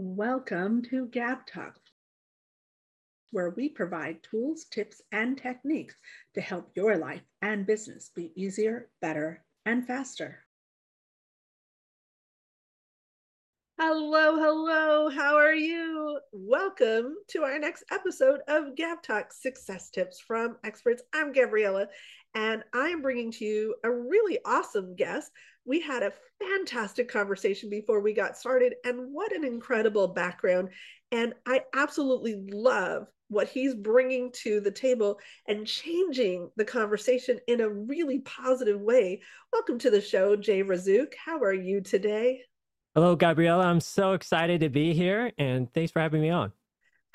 Welcome to Gab Talk, where we provide tools, tips, and techniques to help your life and business be easier, better, and faster. Hello, hello. How are you? Welcome to our next episode of Gab Talk Success Tips from Experts. I'm Gabriella, and I am bringing to you a really awesome guest. We had a fantastic conversation before we got started, and what an incredible background. And I absolutely love what he's bringing to the table and changing the conversation in a really positive way. Welcome to the show, Jay Razzouk. How are you today? Hello, Gabriella. I'm so excited to be here and thanks for having me on.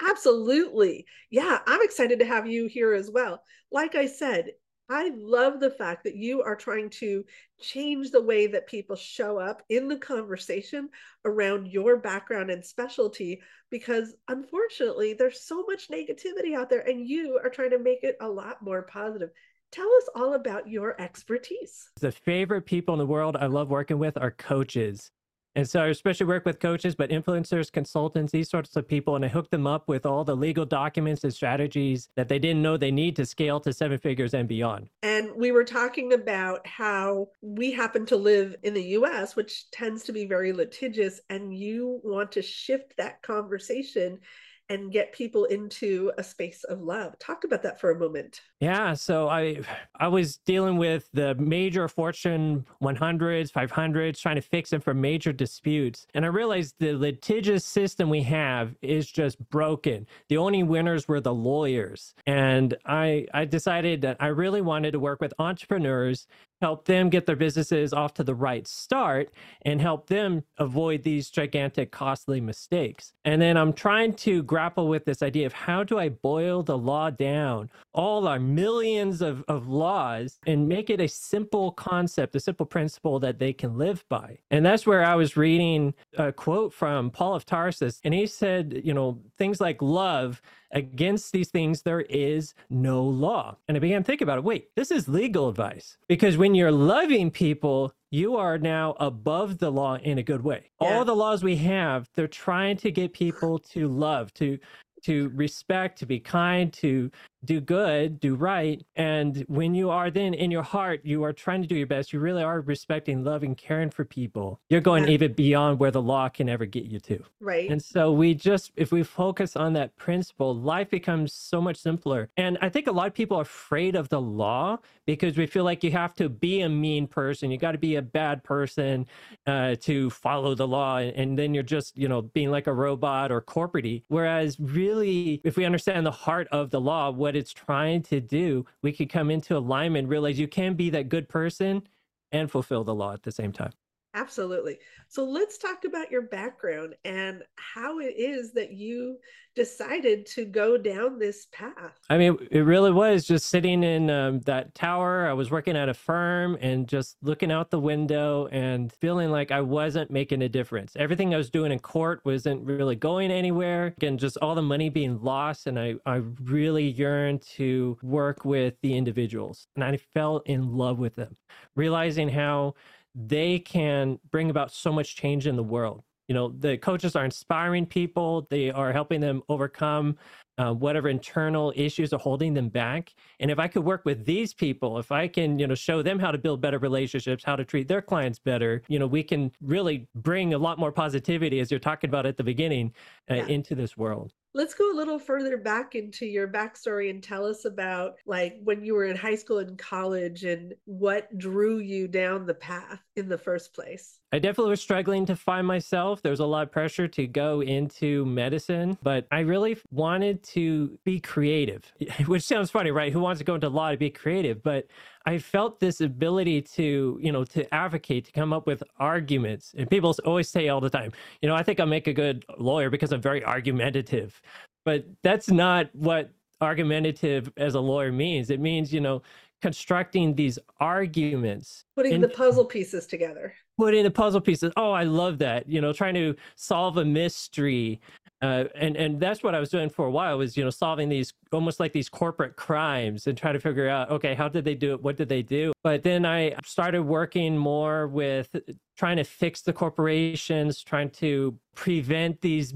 Absolutely. Yeah, I'm excited to have you here as well. Like I said, I love the fact that you are trying to change the way that people show up in the conversation around your background and specialty because unfortunately there's so much negativity out there and you are trying to make it a lot more positive. Tell us all about your expertise. The favorite people in the world I love working with are coaches. And so I especially work with coaches, but influencers, consultants, these sorts of people, and I hook them up with all the legal documents and strategies that they didn't know they need to scale to seven figures and beyond. And we were talking about how we happen to live in the US, which tends to be very litigious, and you want to shift that conversation and get people into a space of love. Talk about that for a moment. Yeah, so I I was dealing with the major Fortune 100s, 500s, trying to fix them for major disputes, and I realized the litigious system we have is just broken. The only winners were the lawyers, and I I decided that I really wanted to work with entrepreneurs help them get their businesses off to the right start and help them avoid these gigantic costly mistakes. And then I'm trying to grapple with this idea of how do I boil the law down, all our millions of, of laws, and make it a simple concept, a simple principle that they can live by. And that's where I was reading a quote from Paul of Tarsus, and he said, you know, things like love Against these things, there is no law. And I began to think about it. Wait, this is legal advice. Because when you're loving people, you are now above the law in a good way. Yeah. All the laws we have, they're trying to get people to love, to to respect, to be kind, to do good, do right. And when you are then in your heart, you are trying to do your best. You really are respecting, loving, caring for people. You're going even beyond where the law can ever get you to. Right. And so we just, if we focus on that principle, life becomes so much simpler. And I think a lot of people are afraid of the law because we feel like you have to be a mean person. You got to be a bad person uh, to follow the law. And then you're just, you know, being like a robot or corporate Whereas really, if we understand the heart of the law, what what it's trying to do, we could come into alignment, realize you can be that good person and fulfill the law at the same time. Absolutely. So let's talk about your background and how it is that you decided to go down this path. I mean, it really was just sitting in um, that tower. I was working at a firm and just looking out the window and feeling like I wasn't making a difference. Everything I was doing in court wasn't really going anywhere. Again, just all the money being lost. And I, I really yearned to work with the individuals. And I fell in love with them, realizing how they can bring about so much change in the world. You know, the coaches are inspiring people, they are helping them overcome uh, whatever internal issues are holding them back. And if I could work with these people, if I can, you know, show them how to build better relationships, how to treat their clients better, you know, we can really bring a lot more positivity, as you're talking about at the beginning, uh, yeah. into this world. Let's go a little further back into your backstory and tell us about like when you were in high school and college and what drew you down the path in the first place. I definitely was struggling to find myself. There was a lot of pressure to go into medicine, but I really wanted to be creative, which sounds funny, right? Who wants to go into law to be creative? But I felt this ability to, you know, to advocate, to come up with arguments. And people always say all the time, you know, I think I'll make a good lawyer because I'm very argumentative. But that's not what argumentative as a lawyer means. It means, you know, constructing these arguments, putting the puzzle pieces together. Putting the puzzle pieces. Oh, I love that. You know, trying to solve a mystery Uh, and and that's what I was doing for a while was you know solving these almost like these corporate crimes and trying to figure out okay how did they do it what did they do but then I started working more with trying to fix the corporations trying to prevent these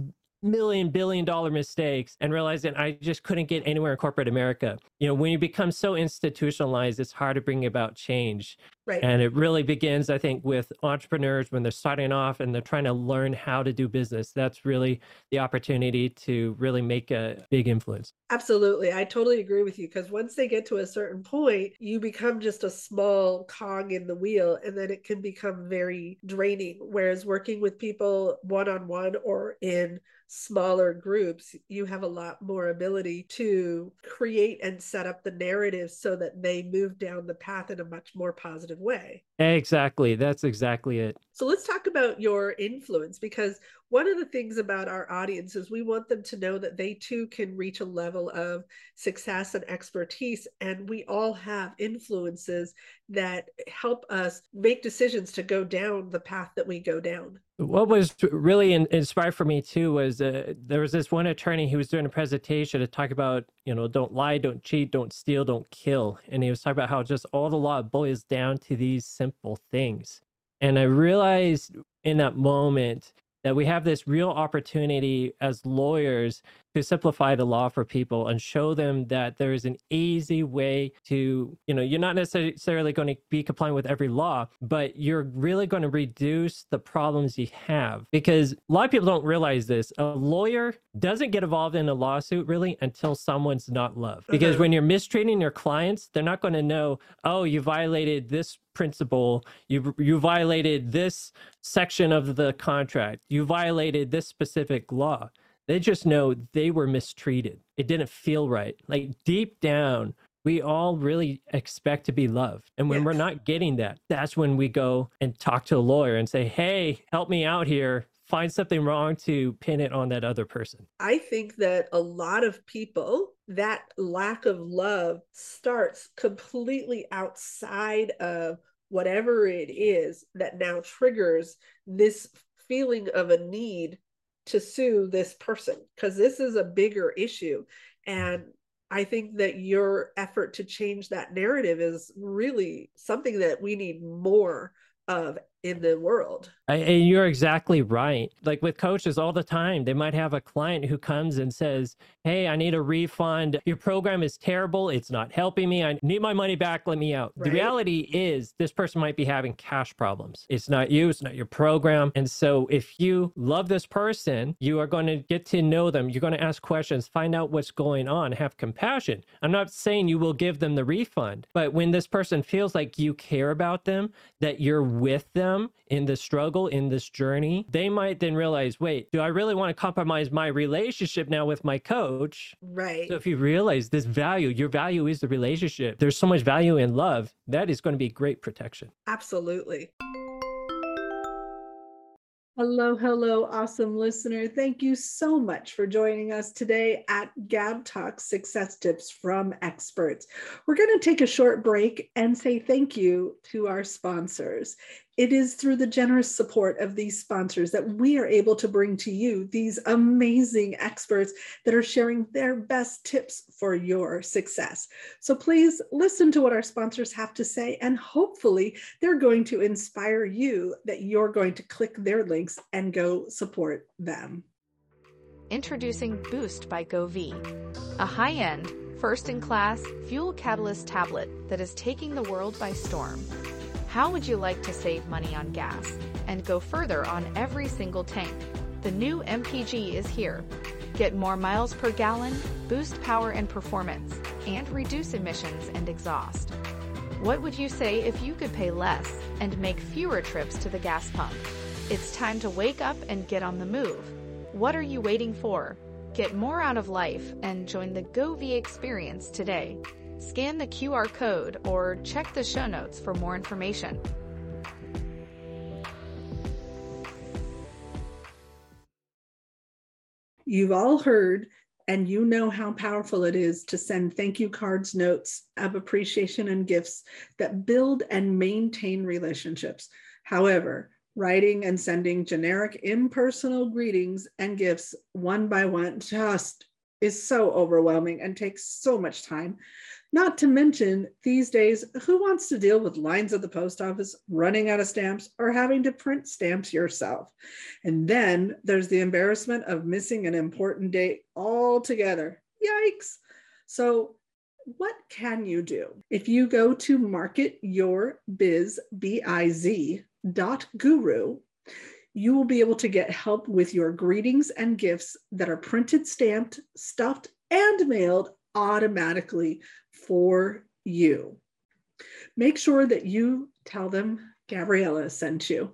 million billion dollar mistakes and realizing I just couldn't get anywhere in corporate America. You know, when you become so institutionalized, it's hard to bring about change. Right. And it really begins, I think, with entrepreneurs when they're starting off and they're trying to learn how to do business. That's really the opportunity to really make a big influence. Absolutely. I totally agree with you because once they get to a certain point, you become just a small cog in the wheel and then it can become very draining. Whereas working with people one on one or in smaller groups, you have a lot more ability to create and set up the narrative so that they move down the path in a much more positive way. Exactly. That's exactly it. So let's talk about your influence because one of the things about our audience is we want them to know that they too can reach a level of success and expertise. And we all have influences that help us make decisions to go down the path that we go down. What was really in, inspired for me too was uh, there was this one attorney who was doing a presentation to talk about, you know, don't lie, don't cheat, don't steal, don't kill. And he was talking about how just all the law boils down to these simple things. And I realized in that moment that we have this real opportunity as lawyers to simplify the law for people and show them that there is an easy way to, you know, you're not necessarily going to be compliant with every law, but you're really going to reduce the problems you have. Because a lot of people don't realize this. A lawyer doesn't get involved in a lawsuit really until someone's not loved. Because mm-hmm. when you're mistreating your clients, they're not going to know, oh, you violated this principle you you violated this section of the contract you violated this specific law they just know they were mistreated. It didn't feel right. Like deep down, we all really expect to be loved. And when yes. we're not getting that, that's when we go and talk to a lawyer and say, hey, help me out here. Find something wrong to pin it on that other person. I think that a lot of people, that lack of love starts completely outside of whatever it is that now triggers this feeling of a need to sue this person because this is a bigger issue. And I think that your effort to change that narrative is really something that we need more of in the world. And you're exactly right. Like with coaches all the time, they might have a client who comes and says, Hey, I need a refund. Your program is terrible. It's not helping me. I need my money back. Let me out. Right. The reality is, this person might be having cash problems. It's not you, it's not your program. And so, if you love this person, you are going to get to know them. You're going to ask questions, find out what's going on, have compassion. I'm not saying you will give them the refund, but when this person feels like you care about them, that you're with them in the struggle, in this journey, they might then realize, wait, do I really want to compromise my relationship now with my coach? Right. So if you realize this value, your value is the relationship, there's so much value in love, that is going to be great protection. Absolutely. Hello, hello, awesome listener. Thank you so much for joining us today at Gab Talk Success Tips from Experts. We're going to take a short break and say thank you to our sponsors. It is through the generous support of these sponsors that we are able to bring to you these amazing experts that are sharing their best tips for your success. So please listen to what our sponsors have to say, and hopefully, they're going to inspire you that you're going to click their links and go support them. Introducing Boost by GoV, a high end, first in class fuel catalyst tablet that is taking the world by storm. How would you like to save money on gas and go further on every single tank? The new MPG is here. Get more miles per gallon, boost power and performance, and reduce emissions and exhaust. What would you say if you could pay less and make fewer trips to the gas pump? It's time to wake up and get on the move. What are you waiting for? Get more out of life and join the GoV experience today. Scan the QR code or check the show notes for more information. You've all heard and you know how powerful it is to send thank you cards, notes of appreciation, and gifts that build and maintain relationships. However, Writing and sending generic impersonal greetings and gifts one by one just is so overwhelming and takes so much time. Not to mention, these days, who wants to deal with lines at the post office, running out of stamps, or having to print stamps yourself? And then there's the embarrassment of missing an important date altogether. Yikes. So, what can you do? If you go to marketyourbiz, B-I-Z, dot guru, you will be able to get help with your greetings and gifts that are printed, stamped, stuffed, and mailed automatically for you. Make sure that you tell them Gabriella sent you.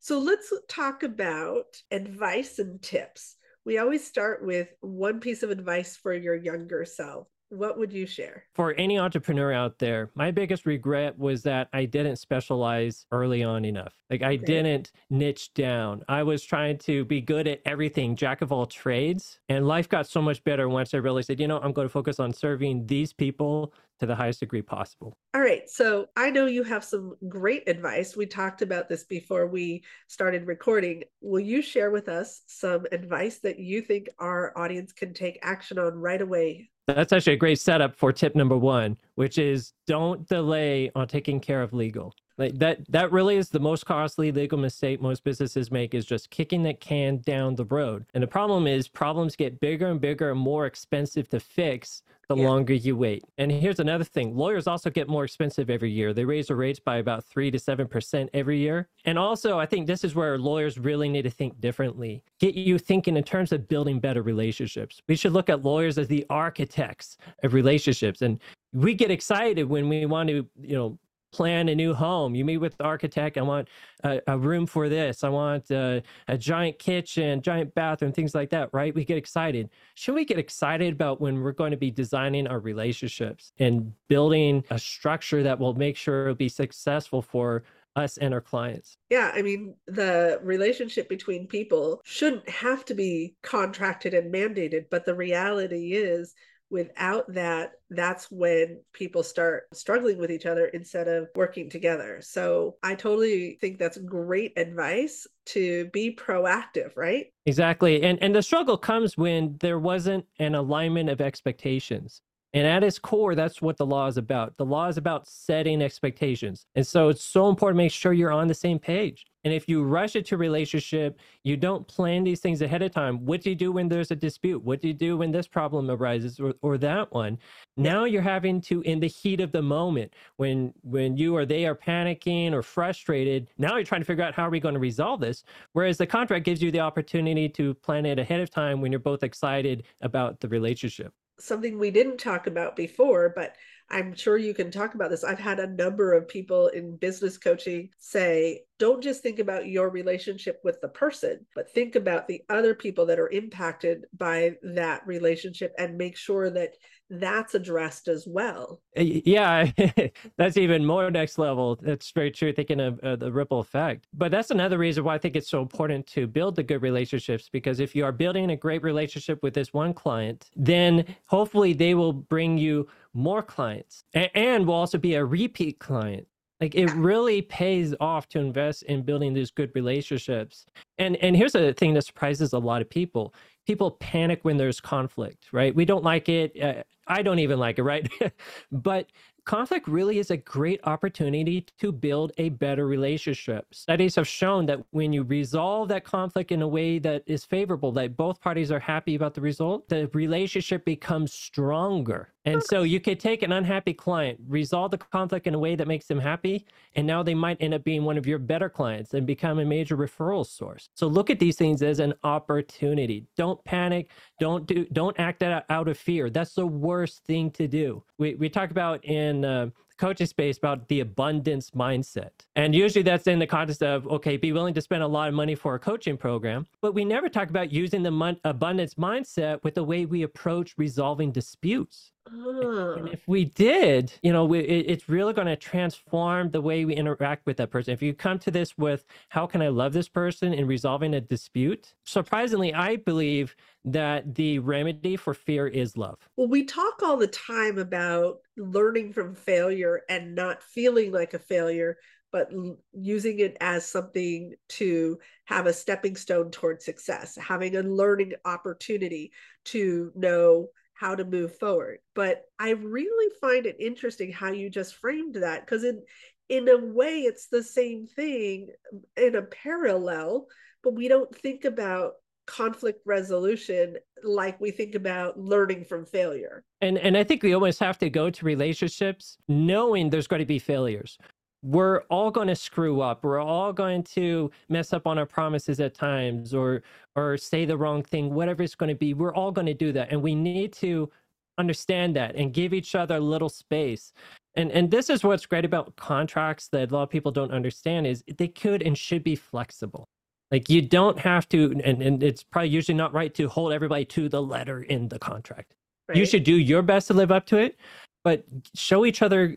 So let's talk about advice and tips. We always start with one piece of advice for your younger self what would you share? For any entrepreneur out there, my biggest regret was that I didn't specialize early on enough. Like I okay. didn't niche down. I was trying to be good at everything, jack of all trades. And life got so much better once I really said, you know, I'm going to focus on serving these people to the highest degree possible. All right. So I know you have some great advice. We talked about this before we started recording. Will you share with us some advice that you think our audience can take action on right away that's actually a great setup for tip number one, which is don't delay on taking care of legal. Like that that really is the most costly legal mistake most businesses make is just kicking that can down the road. And the problem is problems get bigger and bigger and more expensive to fix the yeah. longer you wait. And here's another thing lawyers also get more expensive every year. They raise their rates by about 3 to 7% every year. And also, I think this is where lawyers really need to think differently, get you thinking in terms of building better relationships. We should look at lawyers as the architects of relationships. And we get excited when we want to, you know, plan a new home. You meet with the architect. I want a, a room for this. I want a, a, giant kitchen, giant bathroom, things like that, right? We get excited. Should we get excited about when we're going to be designing our relationships and building a structure that will make sure it'll be successful for us and our clients. Yeah, I mean, the relationship between people shouldn't have to be contracted and mandated, but the reality is without that that's when people start struggling with each other instead of working together so i totally think that's great advice to be proactive right exactly and and the struggle comes when there wasn't an alignment of expectations and at its core, that's what the law is about. The law is about setting expectations. And so it's so important to make sure you're on the same page. And if you rush into a relationship, you don't plan these things ahead of time. What do you do when there's a dispute? What do you do when this problem arises or, or that one? Now you're having to, in the heat of the moment, when when you or they are panicking or frustrated, now you're trying to figure out how are we going to resolve this. Whereas the contract gives you the opportunity to plan it ahead of time when you're both excited about the relationship something we didn't talk about before, but I'm sure you can talk about this. I've had a number of people in business coaching say, don't just think about your relationship with the person, but think about the other people that are impacted by that relationship and make sure that that's addressed as well. Yeah, that's even more next level. That's very true, thinking of uh, the ripple effect. But that's another reason why I think it's so important to build the good relationships because if you are building a great relationship with this one client, then hopefully they will bring you more clients and will also be a repeat client like it really pays off to invest in building these good relationships and and here's a thing that surprises a lot of people people panic when there's conflict right we don't like it uh, i don't even like it right but conflict really is a great opportunity to build a better relationship. Studies have shown that when you resolve that conflict in a way that is favorable, that both parties are happy about the result, the relationship becomes stronger. And so you could take an unhappy client, resolve the conflict in a way that makes them happy, and now they might end up being one of your better clients and become a major referral source. So look at these things as an opportunity. Don't panic. Don't do. Don't act out of fear. That's the worst thing to do. We we talk about in uh, coaching space about the abundance mindset. And usually that's in the context of, okay, be willing to spend a lot of money for a coaching program. But we never talk about using the mon- abundance mindset with the way we approach resolving disputes. And if we did, you know, we, it, it's really going to transform the way we interact with that person. If you come to this with, how can I love this person in resolving a dispute? Surprisingly, I believe that the remedy for fear is love. Well, we talk all the time about learning from failure and not feeling like a failure, but using it as something to have a stepping stone towards success, having a learning opportunity to know how to move forward. But I really find it interesting how you just framed that because in in a way it's the same thing in a parallel, but we don't think about conflict resolution like we think about learning from failure. And and I think we almost have to go to relationships knowing there's going to be failures we're all going to screw up. We're all going to mess up on our promises at times or or say the wrong thing whatever it's going to be we're all going to do that. And we need to understand that and give each other a little space. And and this is what's great about contracts that a lot of people don't understand is they could and should be flexible. Like you don't have to and, and it's probably usually not right to hold everybody to the letter in the contract. Right. you should do your best to live up to it but show each other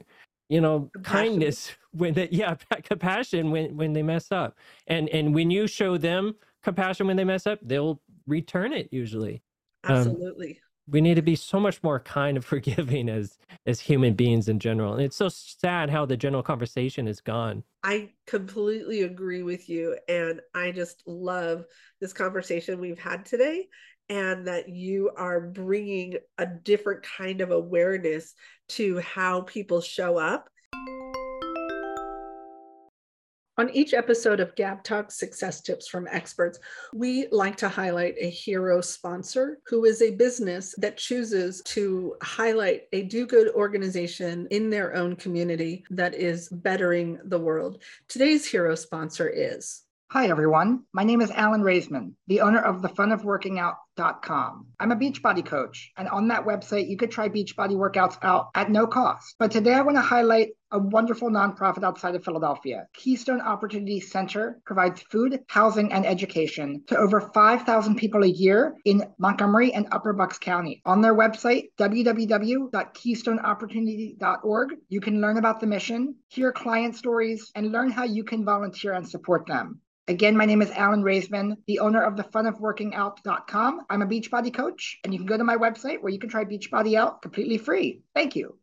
you know kindness when they yeah compassion when when they mess up. And and when you show them compassion when they mess up they'll return it usually. Um, absolutely. um, we need to be so much more kind and forgiving as as human beings in general. And it's so sad how the general conversation is gone. I completely agree with you. And i just love this conversation we've had today and that you are bringing a different kind of awareness to how people show up. On each episode of Gab Talk Success Tips from Experts, we like to highlight a hero sponsor who is a business that chooses to highlight a do good organization in their own community that is bettering the world. Today's hero sponsor is Hi, everyone. My name is Alan Raisman, the owner of the fun of working thefunofworkingout.com. I'm a Beachbody coach, and on that website, you could try Beachbody workouts out at no cost. But today, I want to highlight a wonderful nonprofit outside of Philadelphia. Keystone Opportunity Center provides food, housing, and education to over 5,000 people a year in Montgomery and Upper Bucks County. On their website, www.keystoneopportunity.org, you can learn about the mission, hear client stories, and learn how you can volunteer and support them. Again, my name is Alan Raisman, the owner of the funofworkingout.com. I'm a Beachbody coach, and you can go to my website where you can try Beachbody out completely free. Thank you.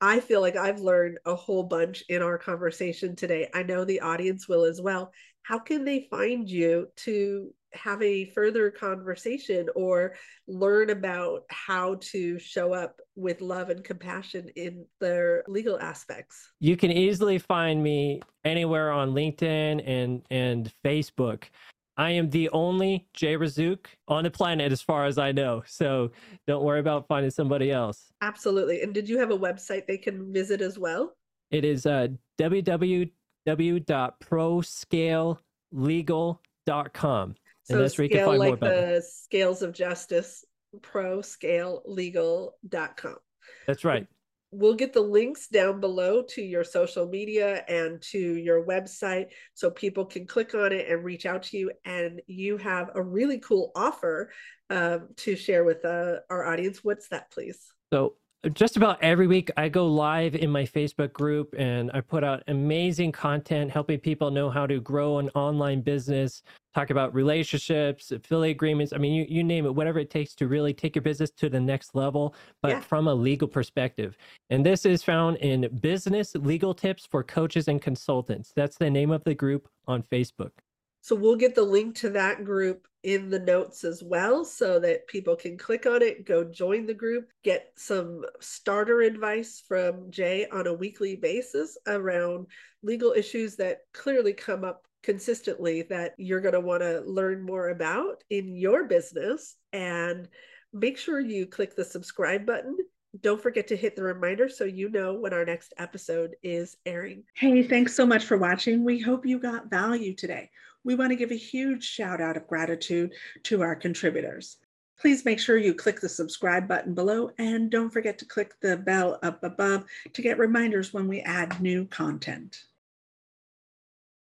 I feel like I've learned a whole bunch in our conversation today. I know the audience will as well. How can they find you to have a further conversation or learn about how to show up with love and compassion in their legal aspects. You can easily find me anywhere on LinkedIn and and Facebook. I am the only Jay Razzouk on the planet as far as I know. So don't worry about finding somebody else. Absolutely. And did you have a website they can visit as well? It is uh, www.proscalelegal.com. So and that's where you can find like more about the it. scales of justice, proscalelegal.com. That's right. We'll get the links down below to your social media and to your website so people can click on it and reach out to you. And you have a really cool offer um, to share with uh, our audience. What's that, please? So, just about every week I go live in my Facebook group and I put out amazing content helping people know how to grow an online business, talk about relationships, affiliate agreements. I mean, you, you name it, whatever it takes to really take your business to the next level, but yeah. from a legal perspective. And this is found in Business Legal Tips for Coaches and Consultants. That's the name of the group on Facebook. So we'll get the link to that group in the notes as well so that people can click on it, go join the group, get some starter advice from Jay on a weekly basis around legal issues that clearly come up consistently that you're going to want to learn more about in your business. And make sure you click the subscribe button don't forget to hit the reminder so you know when our next episode is airing. Hey, thanks so much for watching. We hope you got value today we want to give a huge shout out of gratitude to our contributors. Please make sure you click the subscribe button below and don't forget to click the bell up above to get reminders when we add new content.